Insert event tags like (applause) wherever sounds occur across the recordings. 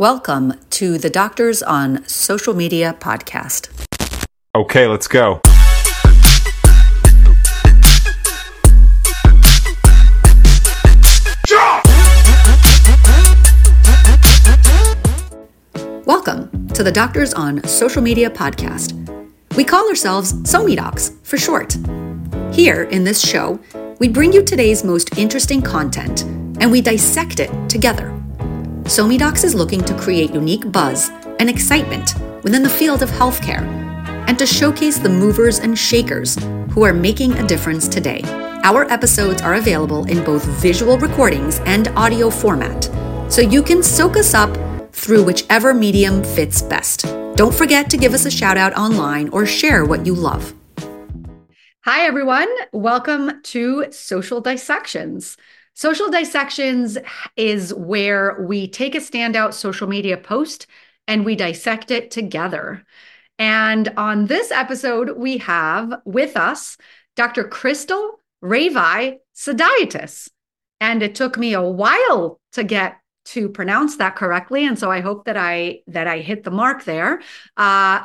Welcome to the Doctors on Social Media podcast. Okay, let's go. Welcome to the Doctors on Social Media podcast. We call ourselves SoMeDocs for short. Here in this show, we bring you today's most interesting content and we dissect it together. SoMeDocs is looking to create unique buzz and excitement within the field of healthcare and to showcase the movers and shakers who are making a difference today. Our episodes are available in both visual recordings and audio format, so you can soak us up through whichever medium fits best. Don't forget to give us a shout out online or share what you love. Hi, everyone. Welcome to Social Dissections. Social dissections is where we take a standout social media post and we dissect it together. And on this episode, we have with us Dr. Krystal Revai Sodaitis. And it took me a while to get to pronounce that correctly. And so I hope that I that I hit the mark there. Uh,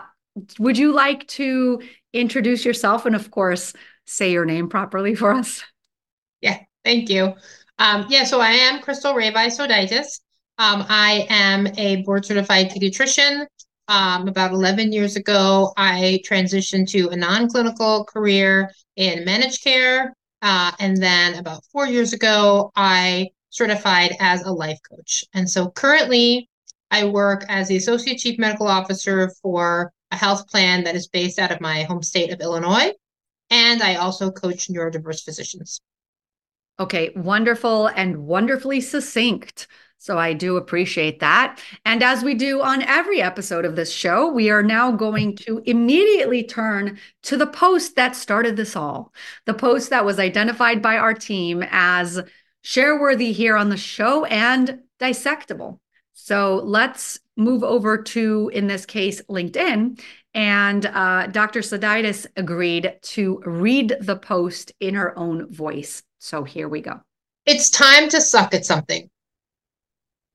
would you like to introduce yourself and of course say your name properly for us? Yeah, thank you. Um, yeah, so I am Krystal Revai Sodaitis. Um, I am a board certified pediatrician. Um, about 11 years ago, I transitioned to a non clinical career in managed care. Uh, and then about four years ago, I certified as a life coach. And so currently, I work as the Associate Chief Medical Officer for a health plan that is based out of my home state of Illinois. And I also coach neurodiverse physicians. Okay, wonderful and wonderfully succinct. So I do appreciate that. And as we do on every episode of this show, we are now going to immediately turn to the post that started this all. The post that was identified by our team as share worthy here on the show and dissectable. So let's move over to, in this case, LinkedIn. And uh, Dr. Sodaitis agreed to read the post in her own voice. So here we go. It's time to suck at something.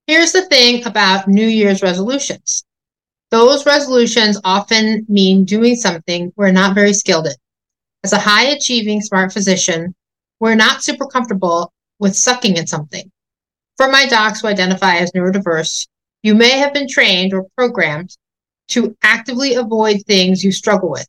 Here's the thing about New Year's resolutions those resolutions often mean doing something we're not very skilled at. As a high achieving smart physician, we're not super comfortable with sucking at something. For my docs who identify as neurodiverse, you may have been trained or programmed to actively avoid things you struggle with.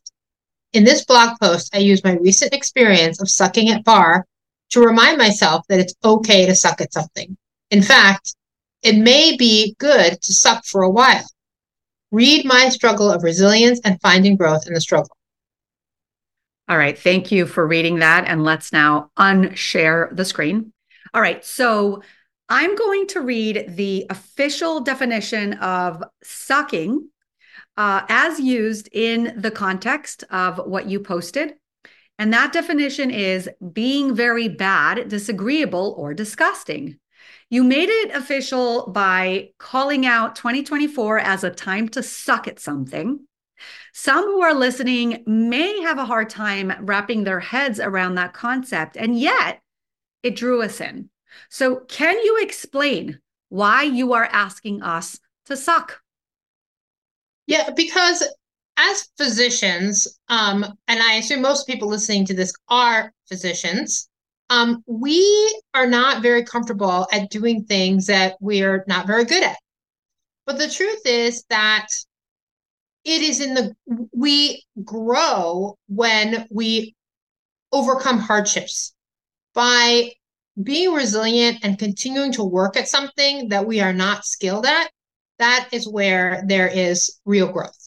In this blog post, I use my recent experience of sucking at bar to remind myself that it's okay to suck at something. In fact, it may be good to suck for a while. Read my struggle of resilience and finding growth in the struggle. All right. Thank you for reading that. And let's now unshare the screen. All right. So I'm going to read the official definition of sucking uh, as used in the context of what you posted. And that definition is being very bad, disagreeable, or disgusting. You made it official by calling out 2024 as a time to suck at something. Some who are listening may have a hard time wrapping their heads around that concept, and yet it drew us in. So, can you explain why you are asking us to suck? Yeah, because as physicians, um, and I assume most people listening to this are physicians, um, we are not very comfortable at doing things that we're not very good at. But the truth is that it is in the, we grow when we overcome hardships by being resilient and continuing to work at something that we are not skilled at. That is where there is real growth.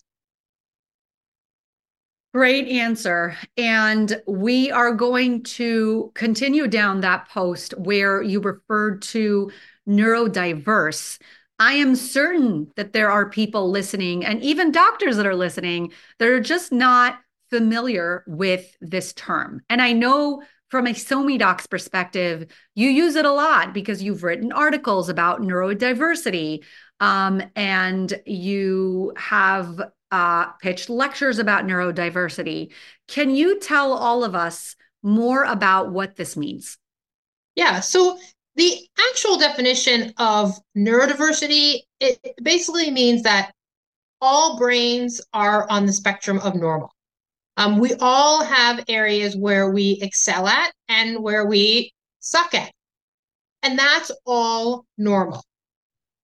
Great answer. And we are going to continue down that post where you referred to neurodiverse. I am certain that there are people listening and even doctors that are listening that are just not familiar with this term. And I know from a SoMeDocs perspective, you use it a lot because you've written articles about neurodiversity um, and you have uh, pitched lectures about neurodiversity. Can you tell all of us more about what this means? Yeah. So the actual definition of neurodiversity it basically means that all brains are on the spectrum of normal. Um, we all have areas where we excel at and where we suck at. And that's all normal.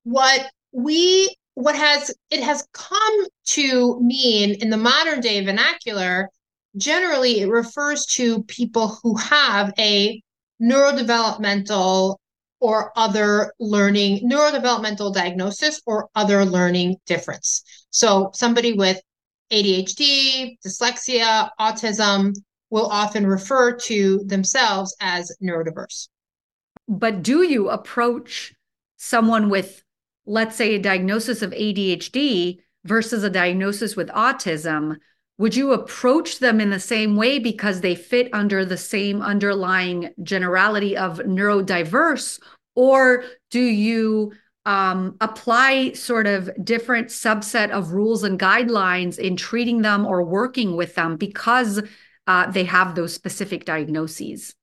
What we what has it has come to mean in the modern day vernacular generally it refers to people who have a neurodevelopmental or other learning neurodevelopmental diagnosis or other learning difference. So somebody with adhd dyslexia autism will often refer to themselves as neurodiverse. But do you approach someone with let's say, a diagnosis of ADHD versus a diagnosis with autism, would you approach them in the same way because they fit under the same underlying generality of neurodiverse? Or do you um, apply sort of different subset of rules and guidelines in treating them or working with them because uh, they have those specific diagnoses?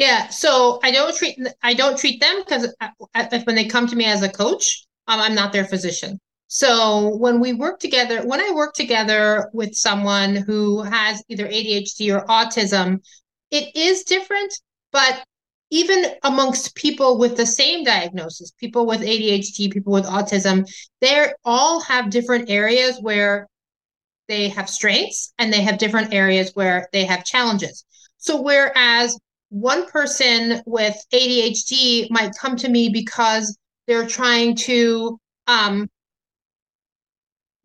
Yeah, so I don't treat I don't treat them because when they come to me as a coach, um, I'm not their physician. So when we work together, when I work together with someone who has either ADHD or autism, it is different. But even amongst people with the same diagnosis, people with ADHD, people with autism, they all have different areas where they have strengths and they have different areas where they have challenges. So whereas one person with ADHD might come to me because they're trying to um,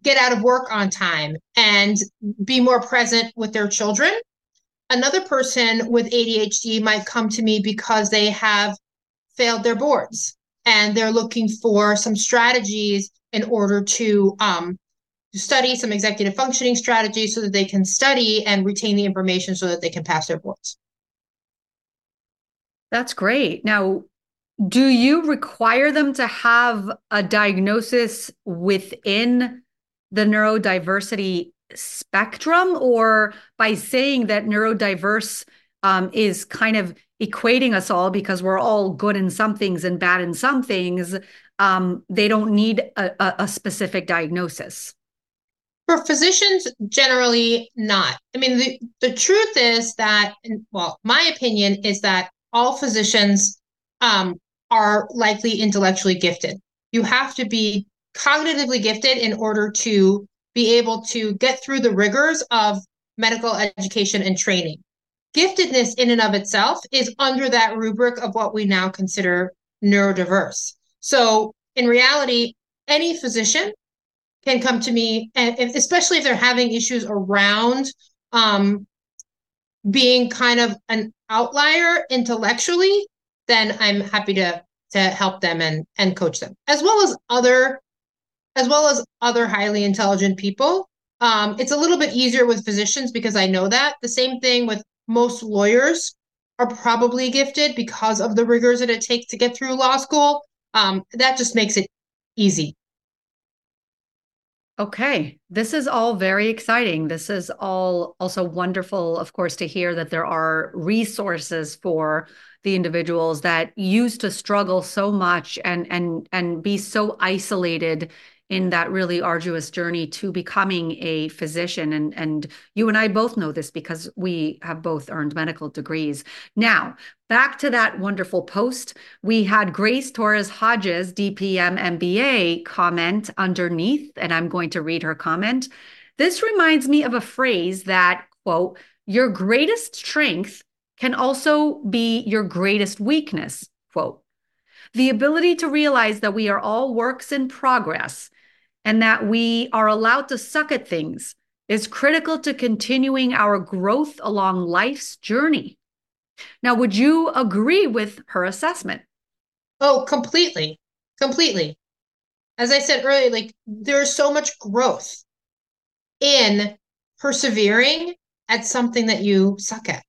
get out of work on time and be more present with their children. Another person with ADHD might come to me because they have failed their boards and they're looking for some strategies in order to um, study some executive functioning strategies so that they can study and retain the information so that they can pass their boards. That's great. Now, do you require them to have a diagnosis within the neurodiversity spectrum, or by saying that neurodiverse um, is kind of equating us all because we're all good in some things and bad in some things, um, they don't need a, a specific diagnosis? For physicians, generally not. I mean, the, the truth is that, well, my opinion is that all physicians um, are likely intellectually gifted. You have to be cognitively gifted in order to be able to get through the rigors of medical education and training. Giftedness in and of itself is under that rubric of what we now consider neurodiverse. So, in reality, any physician can come to me, and especially if they're having issues around um, being kind of an outlier intellectually, then I'm happy to to help them and and coach them, as well as other as well as other highly intelligent people. Um, it's a little bit easier with physicians because I know that. The same thing with most lawyers are probably gifted because of the rigors that it takes to get through law school. Um, that just makes it easy. Okay, this is all very exciting. This is all also wonderful, of course, to hear that there are resources for the individuals that used to struggle so much and and and be so isolated in that really arduous journey to becoming a physician and and you and I both know this because we have both earned medical degrees. Now, back to that wonderful post, we had Grace Torres Hodges, DPM MBA, comment underneath and I'm going to read her comment. This reminds me of a phrase that quote, your greatest strength can also be your greatest weakness, quote. The ability to realize that we are all works in progress and that we are allowed to suck at things is critical to continuing our growth along life's journey. Now, would you agree with her assessment? Oh, completely. Completely. As I said earlier, like there's so much growth in persevering at something that you suck at.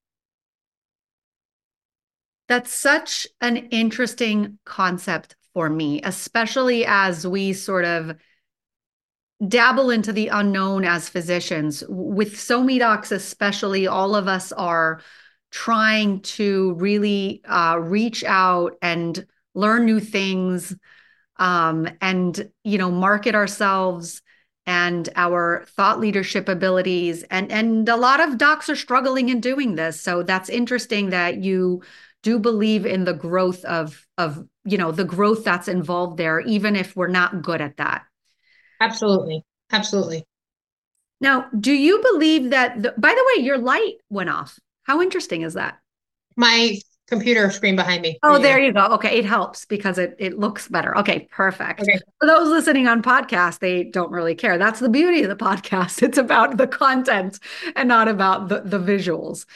That's such an interesting concept for me, especially as we sort of dabble into the unknown as physicians. With SoMe Docs, especially, all of us are trying to really uh, reach out and learn new things um, and you know market ourselves and our thought leadership abilities and and a lot of docs are struggling in doing this so that's interesting that you do believe in the growth of of you know the growth that's involved there even if we're not good at that absolutely absolutely now do you believe that the, by the way your light went off how interesting is that my computer screen behind me. Oh, there you go. Okay, it helps because it it looks better. Okay, perfect. Okay. For those listening on podcast, they don't really care. That's the beauty of the (laughs) podcast. It's about the content and not about the the visuals.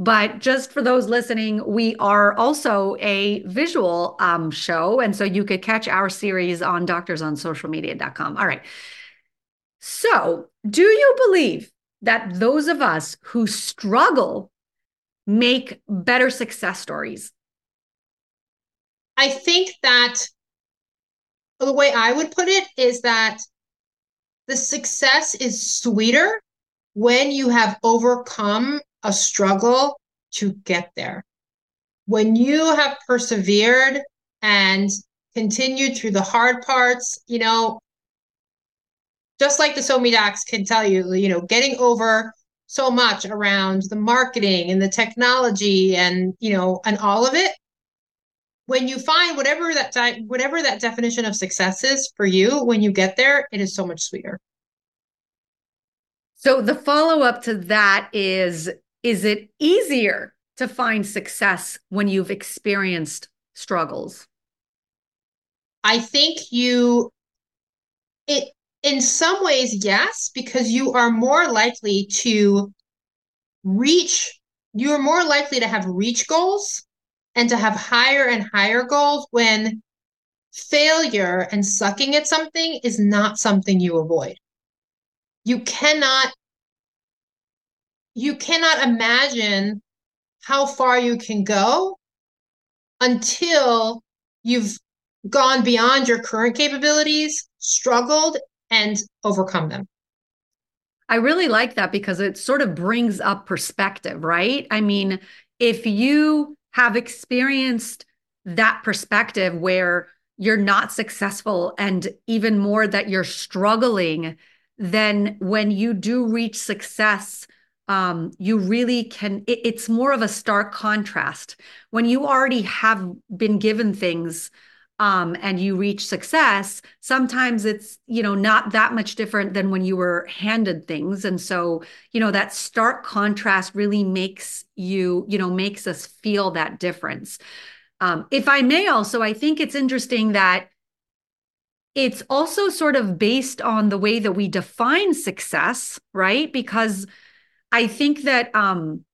But just for those listening, we are also a visual um, show. And so you could catch our series on doctorsonsocialmedia.com. All right. So, do you believe that those of us who struggle make better success stories? I think that the way I would put it is that the success is sweeter when you have overcome a struggle to get there. When you have persevered and continued through the hard parts, you know, just like the SoMe docs can tell you, you know, getting over so much around the marketing and the technology and you know and all of it when you find whatever that di- whatever that definition of success is for you when you get there it is so much sweeter so the follow up to that is is it easier to find success when you've experienced struggles i think you it in some ways, yes, because you are more likely to reach, you are more likely to have reach goals and to have higher and higher goals when failure and sucking at something is not something you avoid. You cannot you cannot imagine how far you can go until you've gone beyond your current capabilities, struggled, and overcome them. I really like that because it sort of brings up perspective, right? I mean, if you have experienced that perspective where you're not successful and even more that you're struggling, then when you do reach success, um, you really can, it, it's more of a stark contrast. When you already have been given things um, and you reach success, sometimes it's, you know, not that much different than when you were handed things. And so, you know, that stark contrast really makes you, you know, makes us feel that difference. Um, if I may also, I think it's interesting that it's also sort of based on the way that we define success, right? Because I think that um,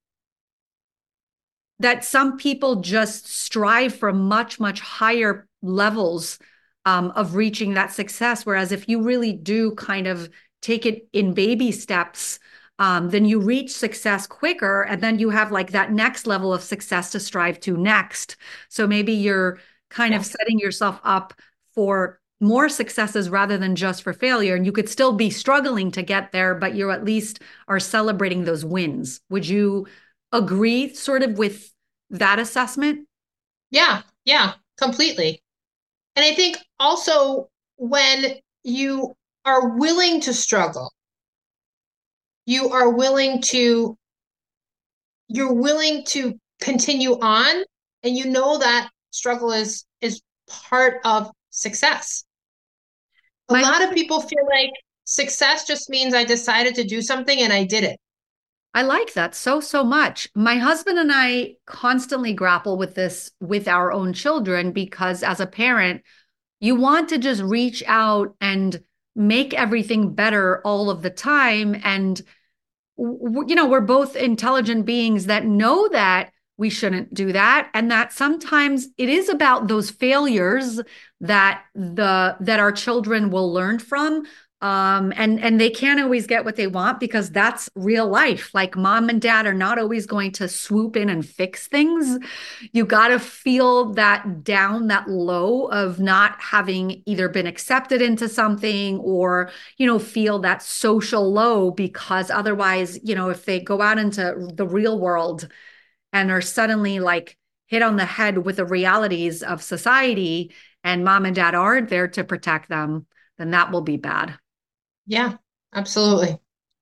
that some people just strive for much much higher levels um, of reaching that success. Whereas if you really do kind of take it in baby steps, um, then you reach success quicker. And then you have like that next level of success to strive to next. So maybe you're kind of setting yourself up for more successes rather than just for failure. And you could still be struggling to get there, but you at least are celebrating those wins. Would you agree sort of with that assessment? Yeah, yeah, completely. And I think also when you are willing to struggle, you are willing to you're willing to continue on and you know that struggle is is part of success. A My- lot of people feel like success just means I decided to do something and I did it. I like that so, so much. My husband and I constantly grapple with this with our own children because as a parent, you want to just reach out and make everything better all of the time. And, you know, we're both intelligent beings that know that we shouldn't do that. And that sometimes it is about those failures that the that our children will learn from um and and they can't always get what they want because that's real life. Like mom and dad are not always going to swoop in and fix things. You got to feel that down that low of not having either been accepted into something or you know feel that social low because otherwise you know if they go out into the real world and are suddenly like hit on the head with the realities of society and mom and dad aren't there to protect them, then that will be bad. Yeah, absolutely.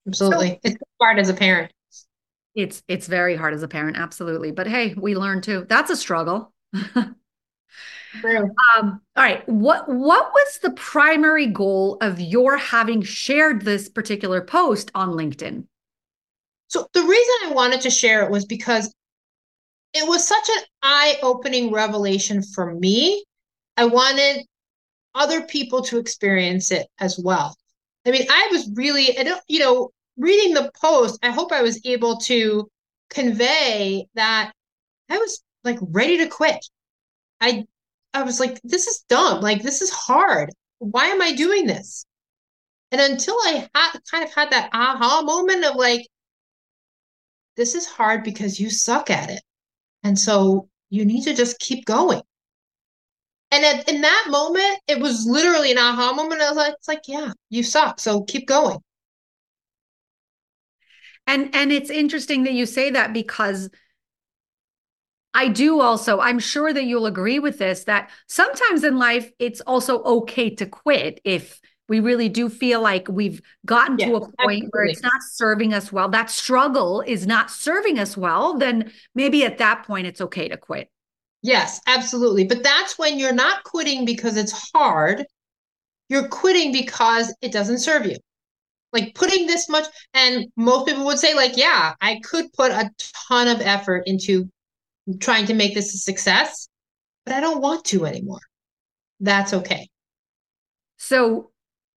Absolutely. So, it's hard as a parent. It's it's very hard as a parent, absolutely. But hey, we learn too. That's a struggle. (laughs) True. Um, all right. What what was the primary goal of your having shared this particular post on LinkedIn? So the reason I wanted to share it was because it was such an eye-opening revelation for me. I wanted other people to experience it as well. I mean, I was really, I don't, you know, reading the post, I hope I was able to convey that I was like ready to quit. I I was like, this is dumb. Like, this is hard. Why am I doing this? And until I had kind of had that aha moment of like, this is hard because you suck at it. And so you need to just keep going. And at, in that moment, it was literally an aha moment. I was like, it's like, yeah, you suck. So keep going. And and it's interesting that you say that because I do also, I'm sure that you'll agree with this, that sometimes in life, it's also okay to quit if we really do feel like we've gotten to a point absolutely. where it's not serving us well. That struggle is not serving us well, then maybe at that point, it's okay to quit. Yes, absolutely. But that's when you're not quitting because it's hard. You're quitting because it doesn't serve you. Like putting this much, and most people would say, like, yeah, I could put a ton of effort into trying to make this a success, but I don't want to anymore. That's okay. So,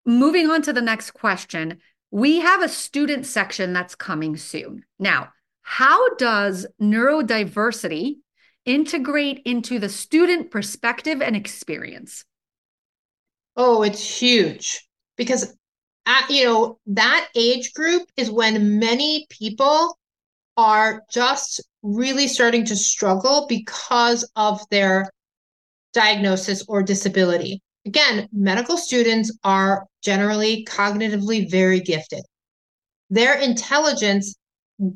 moving on to the next question, we have a student section that's coming soon. Now, how does neurodiversity integrate into the student perspective and experience? Oh, it's huge because at, you know that age group is when many people are just really starting to struggle because of their diagnosis or disability. Again, medical students are generally cognitively very gifted. Their intelligence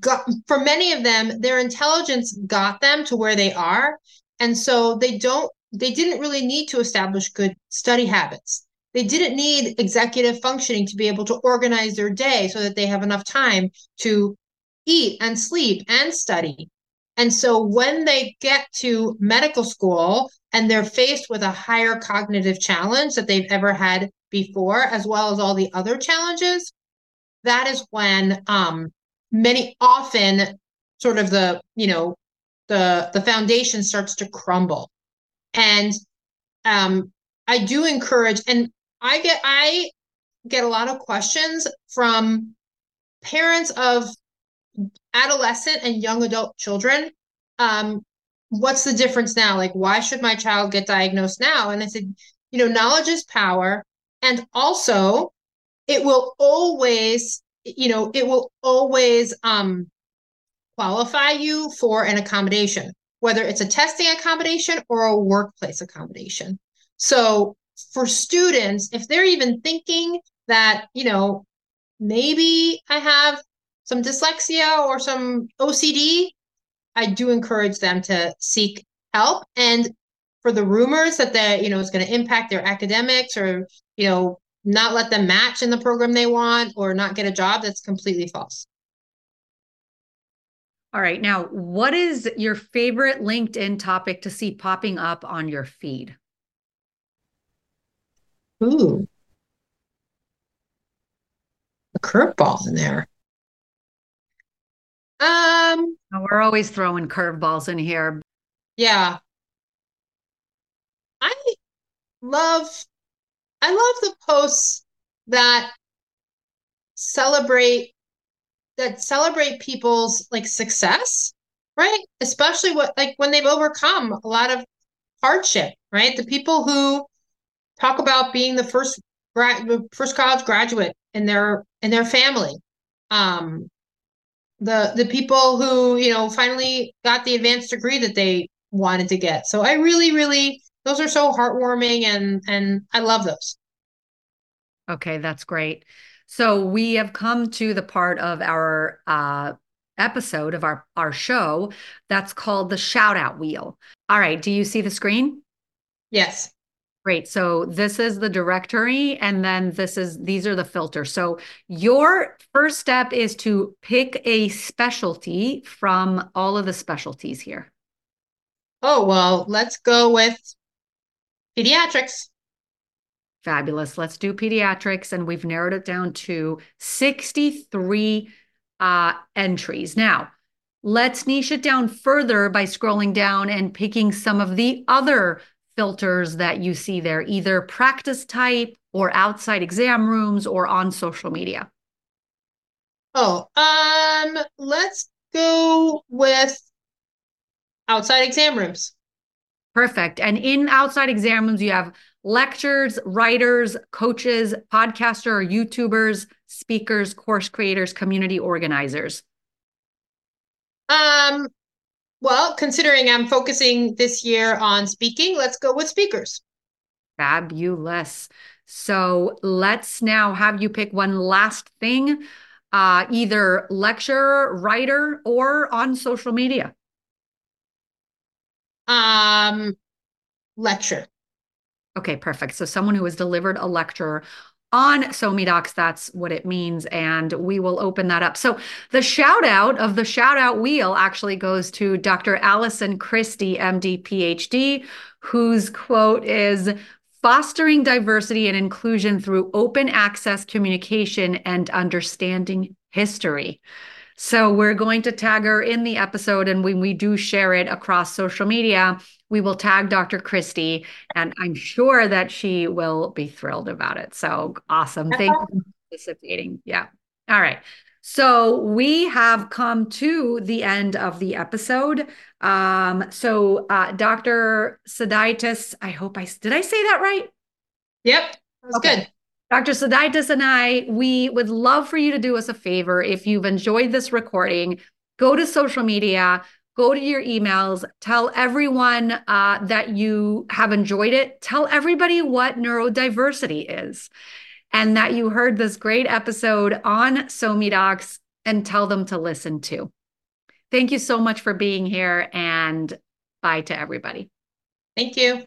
got, for many of them, their intelligence got them to where they are. And so they don't, they didn't really need to establish good study habits. They didn't need executive functioning to be able to organize their day so that they have enough time to eat and sleep and study. And so when they get to medical school and they're faced with a higher cognitive challenge that they've ever had before, as well as all the other challenges, that is when um, many often sort of the, you know, the the foundation starts to crumble. And um, I do encourage, and I get I get a lot of questions from parents of adolescent and young adult children um, what's the difference now? Like why should my child get diagnosed now? And i said you know knowledge is power and also it will always you know it will always um qualify you for an accommodation whether it's a testing accommodation or a workplace accommodation so for students if they're even thinking that you know maybe i have some dyslexia or some OCD, I do encourage them to seek help. And for the rumors that that you know is going to impact their academics or you know not let them match in the program they want or not get a job, that's completely false. All right. Now, what is your favorite LinkedIn topic to see popping up on your feed? Ooh. A curveball in there. Um, we're always throwing curveballs in here. Yeah. I love I love the posts that celebrate that celebrate people's like success, right? Especially what like when they've overcome a lot of hardship, right? The people who talk about being the first grad first college graduate in their in their family. Um, the the people who you know finally got the advanced degree that they wanted to get. So I really, really those are so heartwarming and and I love those. Okay, that's great. So we have come to the part of our uh, episode of our, our show that's called the shout out wheel. All right. Do you see the screen? Yes. Great. So this is the directory, and then this is these are the filters. So your first step is to pick a specialty from all of the specialties here. Oh, well, let's go with pediatrics. Fabulous. Let's do pediatrics. And we've narrowed it down to 63 uh, entries. Now, let's niche it down further by scrolling down and picking some of the other filters that you see there, either practice type or outside exam rooms or on social media. Oh, um, let's go with outside exam rooms. Perfect. And in outside exam rooms, you have lectures, writers, coaches, podcaster or YouTubers, speakers, course creators, community organizers. Um, well, considering I'm focusing this year on speaking, let's go with speakers. Fabulous. So let's now have you pick one last thing, uh, either lecture, writer, or on social media. Um, lecture. Okay, perfect. So someone who has delivered a lecture on SoMeDocs, that's what it means. And we will open that up. So the shout out of the shout out wheel actually goes to Dr. Allison Christie, MD, PhD, whose quote is fostering diversity and inclusion through open access communication and understanding history. So we're going to tag her in the episode. And when we do share it across social media, we will tag Dr. Christie. And I'm sure that she will be thrilled about it. So awesome. Thank you for participating. Yeah. All right. So we have come to the end of the episode. Um, so uh, Dr. Sidaitis, I hope I did I say that right? Yep. That's okay. good. Dr. Sidaitis and I, we would love for you to do us a favor. If you've enjoyed this recording, go to social media, go to your emails, tell everyone uh, that you have enjoyed it. Tell everybody what neurodiversity is and that you heard this great episode on SoMeDocs and tell them to listen to. Thank you so much for being here and bye to everybody. Thank you.